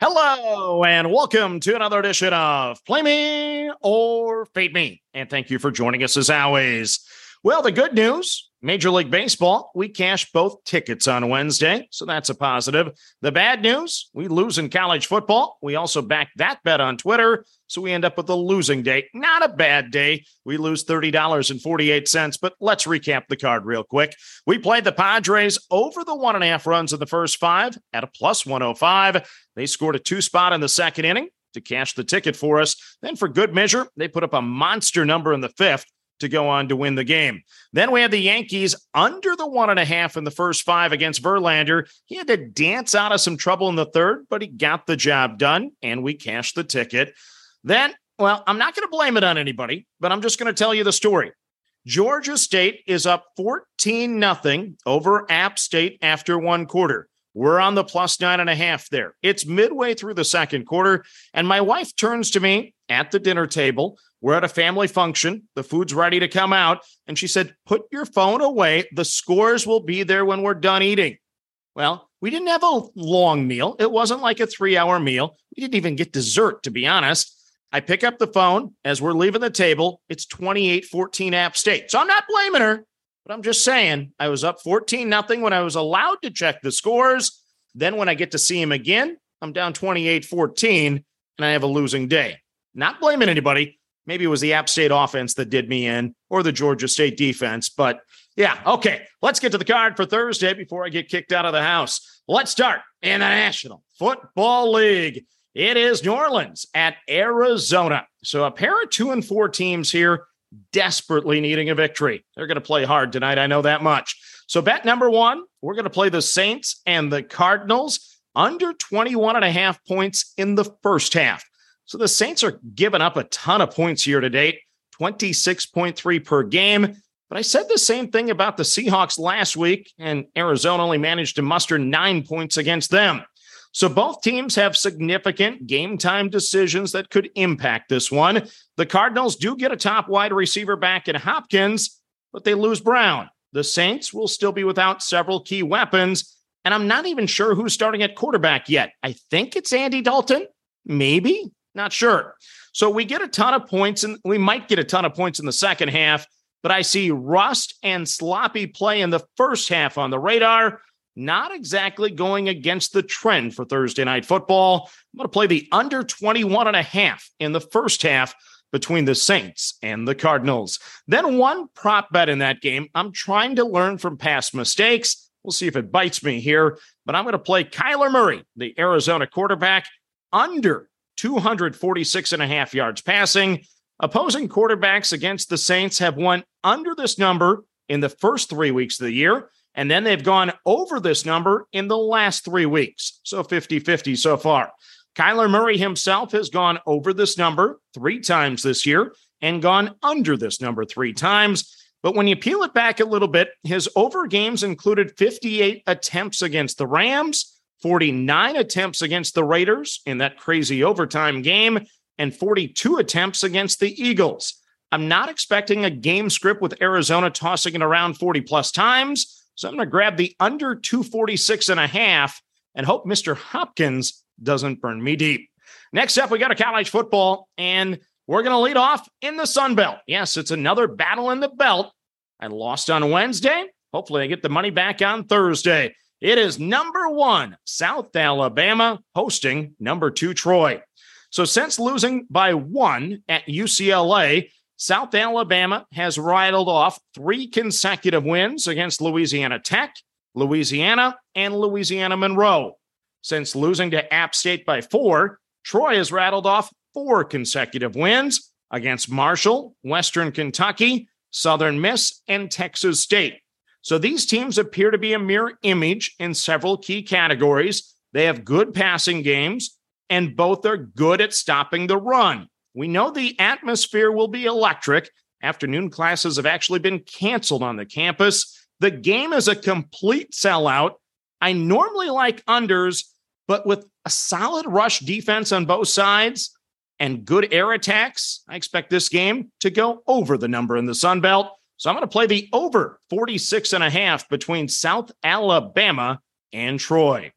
Hello, and welcome to another edition of Play Me or Fade Me. And thank you for joining us as always. Well, the good news Major League Baseball, we cashed both tickets on Wednesday, so that's a positive. The bad news, we lose in college football. We also backed that bet on Twitter, so we end up with a losing day. Not a bad day. We lose $30.48, but let's recap the card real quick. We played the Padres over the one and a half runs in the first five at a plus 105. They scored a two spot in the second inning to cash the ticket for us. Then, for good measure, they put up a monster number in the fifth to go on to win the game. Then we had the Yankees under the one and a half in the first five against Verlander. He had to dance out of some trouble in the third, but he got the job done and we cashed the ticket. Then, well, I'm not going to blame it on anybody, but I'm just going to tell you the story. Georgia State is up 14 nothing over App State after one quarter. We're on the plus nine and a half there. It's midway through the second quarter, and my wife turns to me at the dinner table we're at a family function. The food's ready to come out. And she said, Put your phone away. The scores will be there when we're done eating. Well, we didn't have a long meal. It wasn't like a three hour meal. We didn't even get dessert, to be honest. I pick up the phone as we're leaving the table. It's 28 14 App State. So I'm not blaming her, but I'm just saying I was up 14 nothing when I was allowed to check the scores. Then when I get to see him again, I'm down 28 14 and I have a losing day. Not blaming anybody. Maybe it was the App State offense that did me in or the Georgia State defense. But yeah, okay. Let's get to the card for Thursday before I get kicked out of the house. Let's start in the National Football League. It is New Orleans at Arizona. So a pair of two and four teams here desperately needing a victory. They're going to play hard tonight. I know that much. So bet number one, we're going to play the Saints and the Cardinals under 21 and a half points in the first half. So the Saints are giving up a ton of points year to date, 26.3 per game. But I said the same thing about the Seahawks last week, and Arizona only managed to muster nine points against them. So both teams have significant game time decisions that could impact this one. The Cardinals do get a top wide receiver back in Hopkins, but they lose Brown. The Saints will still be without several key weapons, and I'm not even sure who's starting at quarterback yet. I think it's Andy Dalton, maybe. Not sure. So we get a ton of points, and we might get a ton of points in the second half, but I see rust and sloppy play in the first half on the radar. Not exactly going against the trend for Thursday night football. I'm going to play the under 21 and a half in the first half between the Saints and the Cardinals. Then one prop bet in that game. I'm trying to learn from past mistakes. We'll see if it bites me here, but I'm going to play Kyler Murray, the Arizona quarterback, under 246 and a half yards passing. Opposing quarterbacks against the Saints have won under this number in the first three weeks of the year, and then they've gone over this number in the last three weeks. So 50 50 so far. Kyler Murray himself has gone over this number three times this year and gone under this number three times. But when you peel it back a little bit, his over games included 58 attempts against the Rams, 49 attempts against the Raiders in that crazy overtime game, and 42 attempts against the Eagles. I'm not expecting a game script with Arizona tossing it around 40 plus times. So I'm going to grab the under 246 and a half and hope Mr. Hopkins doesn't burn me deep. Next up, we got a college football, and we're going to lead off in the Sun Belt. Yes, it's another battle in the belt. I lost on Wednesday. Hopefully, I get the money back on Thursday. It is number one, South Alabama hosting number two, Troy. So since losing by one at UCLA, South Alabama has rattled off three consecutive wins against Louisiana Tech, Louisiana, and Louisiana Monroe. Since losing to App State by four, Troy has rattled off four consecutive wins against Marshall, Western Kentucky, Southern Miss, and Texas State. So these teams appear to be a mirror image in several key categories. They have good passing games, and both are good at stopping the run. We know the atmosphere will be electric. Afternoon classes have actually been canceled on the campus. The game is a complete sellout. I normally like unders, but with a solid rush defense on both sides and good air attacks, I expect this game to go over the number in the Sun Belt. So I'm going to play the over 46 and a half between South Alabama and Troy.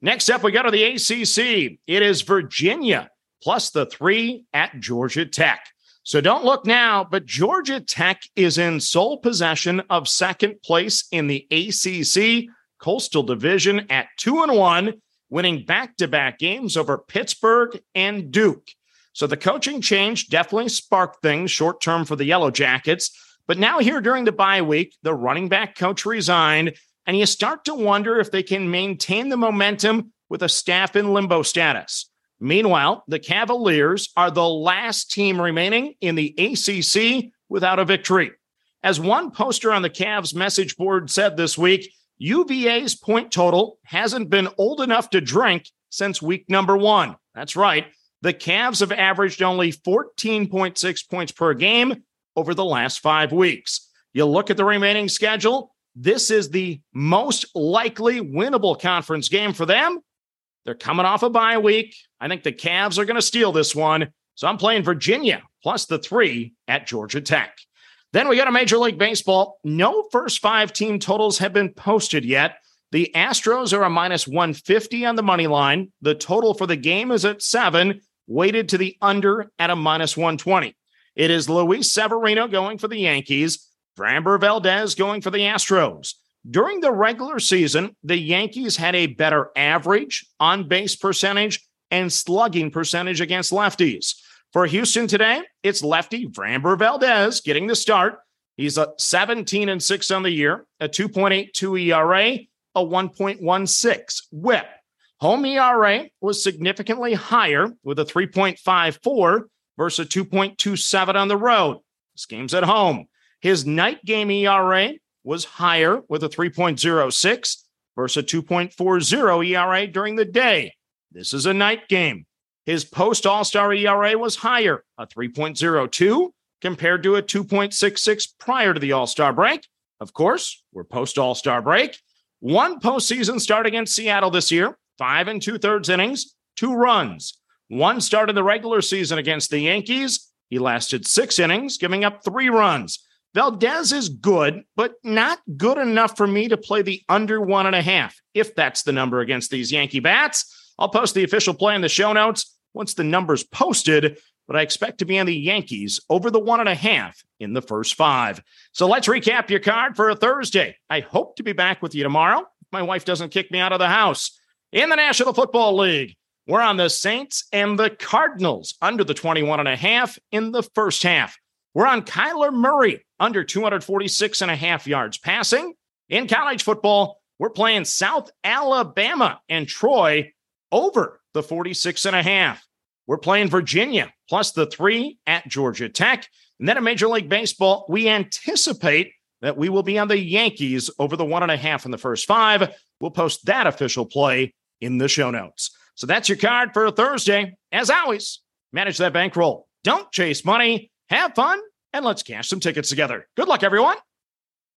Next up, we go to the ACC. It is Virginia plus the three at Georgia Tech. So don't look now, but Georgia Tech is in sole possession of second place in the ACC Coastal Division at two and one, winning back to back games over Pittsburgh and Duke. So the coaching change definitely sparked things short term for the Yellow Jackets. But now, here during the bye week, the running back coach resigned, and you start to wonder if they can maintain the momentum with a staff in limbo status. Meanwhile, the Cavaliers are the last team remaining in the ACC without a victory. As one poster on the Cavs message board said this week, UVA's point total hasn't been old enough to drink since week number one. That's right. The Cavs have averaged only 14.6 points per game over the last five weeks. You look at the remaining schedule, this is the most likely winnable conference game for them they're coming off a bye week. I think the Cavs are going to steal this one. So I'm playing Virginia plus the three at Georgia Tech. Then we got a Major League Baseball. No first five team totals have been posted yet. The Astros are a minus 150 on the money line. The total for the game is at seven, weighted to the under at a minus 120. It is Luis Severino going for the Yankees, Framber Valdez going for the Astros. During the regular season, the Yankees had a better average on base percentage and slugging percentage against lefties. For Houston today, it's lefty Framber Valdez getting the start. He's a 17 and 6 on the year, a 2.82 ERA, a 1.16 whip. Home ERA was significantly higher with a 3.54 versus 2.27 on the road. This game's at home. His night game ERA was higher with a 3.06 versus a 2.40 ERA during the day. This is a night game. His post All Star ERA was higher, a 3.02 compared to a 2.66 prior to the All Star break. Of course, we're post All Star break. One postseason start against Seattle this year, five and two thirds innings, two runs. One start in the regular season against the Yankees. He lasted six innings, giving up three runs. Valdez is good, but not good enough for me to play the under one and a half, if that's the number against these Yankee bats. I'll post the official play in the show notes once the number's posted, but I expect to be on the Yankees over the one and a half in the first five. So let's recap your card for a Thursday. I hope to be back with you tomorrow. My wife doesn't kick me out of the house. In the National Football League, we're on the Saints and the Cardinals under the 21 and a half in the first half. We're on Kyler Murray under 246 and a half yards passing. In college football, we're playing South Alabama and Troy over the 46 and a half. We're playing Virginia plus the three at Georgia Tech. And then in Major League Baseball, we anticipate that we will be on the Yankees over the one and a half in the first five. We'll post that official play in the show notes. So that's your card for Thursday. As always, manage that bankroll. Don't chase money have fun, and let's cash some tickets together. Good luck, everyone.